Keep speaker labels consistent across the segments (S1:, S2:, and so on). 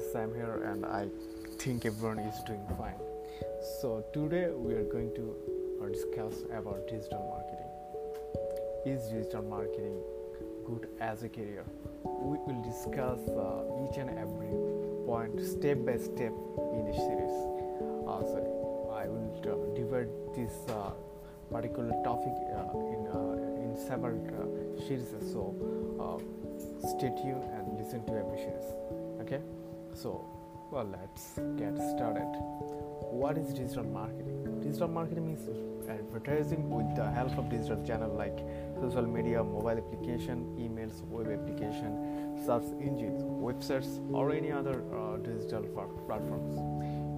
S1: is Sam here, and I think everyone is doing fine. So today we are going to uh, discuss about digital marketing. Is digital marketing good as a career? We will discuss uh, each and every point step by step in this series. Uh, so I will uh, divide this uh, particular topic uh, in uh, in several series. So stay tuned and listen to every series. Okay, so well, let's get started. What is digital marketing? Digital marketing means advertising with the help of digital channel like social media, mobile application, emails, web application, search engines, websites, or any other uh, digital platforms.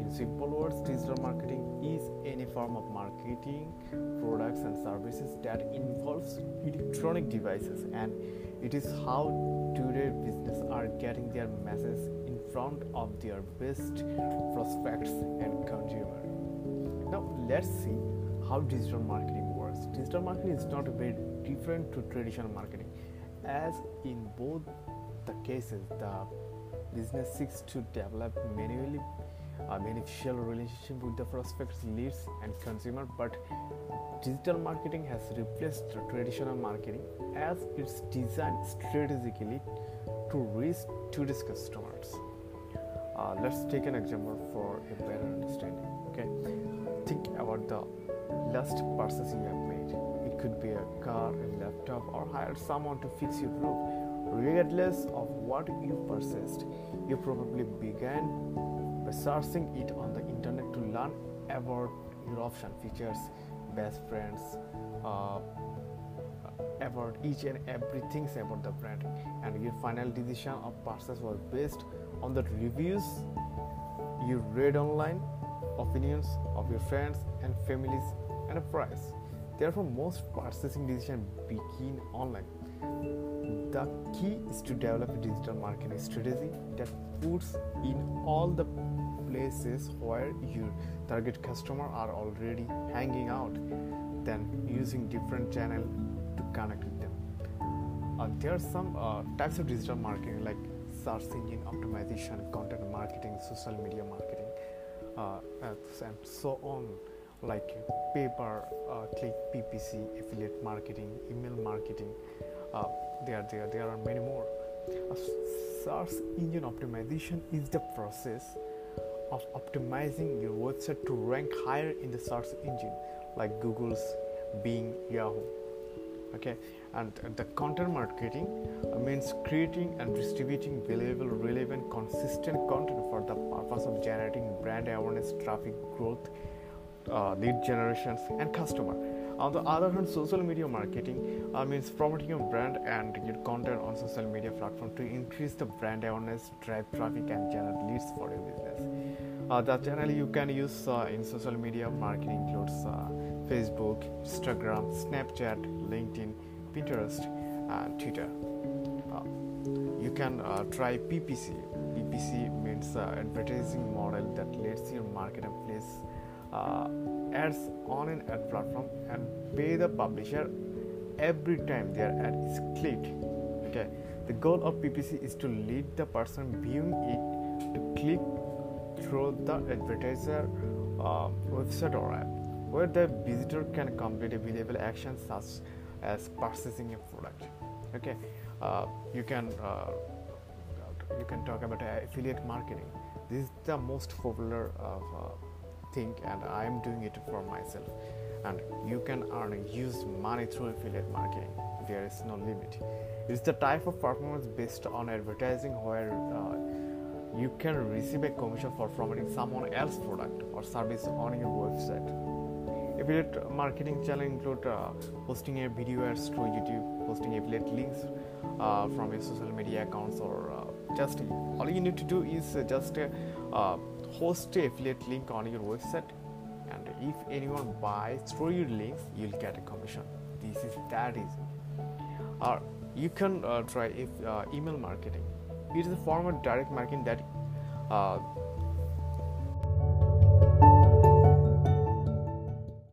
S1: In simple words, digital marketing is any form of marketing products and services that involves electronic devices and it is how today business are getting their message in front of their best prospects and consumer. Now let's see how digital marketing works. Digital marketing is not very different to traditional marketing, as in both the cases the business seeks to develop manually a beneficial relationship with the prospects, leads, and consumer, but digital marketing has replaced traditional marketing as it's designed strategically to reach today's customers. Uh, let's take an example for a better understanding. Okay, think about the last purchase you have made. It could be a car, a laptop, or hire someone to fix your roof. Regardless of what you purchased, you probably began by searching it on the internet to learn about your option features, best friends, uh, about each and everything about the brand, and your final decision of purchase was based on the reviews you read online, opinions of your friends and families, and a price. Therefore, most purchasing decisions begin online. The key is to develop a digital marketing strategy that puts in all the places where your target customer are already hanging out, then using different channel to connect with them. Uh, there are some uh, types of digital marketing like search engine optimization, content marketing, social media marketing, uh, and so on, like pay per, uh, click, PPC, affiliate marketing, email marketing. Uh, there, there, there are many more. search engine optimization is the process of optimizing your website to rank higher in the search engine, like Google's, Bing, Yahoo okay? And the content marketing means creating and distributing valuable relevant consistent content for the purpose of generating brand awareness traffic growth uh, lead generations and customer. On the other hand social media marketing uh, means promoting your brand and your content on social media platform to increase the brand awareness drive traffic and generate leads for your business the channel you can use uh, in social media marketing includes uh, Facebook, Instagram, Snapchat, LinkedIn, Pinterest, and Twitter. Uh, you can uh, try PPC. PPC means uh, advertising model that lets your marketplace uh, ads on an ad platform and pay the publisher every time their ad is clicked. Okay, the goal of PPC is to lead the person viewing it to click through the advertiser uh, website or app where the visitor can complete a valuable action such as purchasing a product. Okay uh, you can uh, you can talk about affiliate marketing. This is the most popular uh, thing and i am doing it for myself. And you can earn huge money through affiliate marketing. There is no limit. It's the type of performance based on advertising where uh, you can receive a commission for promoting someone else's product or service on your website. Affiliate marketing channel include uh, posting a video ads through youtube posting affiliate links uh, from your social media accounts or uh, just all you need to do is uh, just uh, host a affiliate link on your website. And if anyone buys through your links you'll get a commission. This is that easy. Or you can uh, try if email marketing it is a form of direct marketing that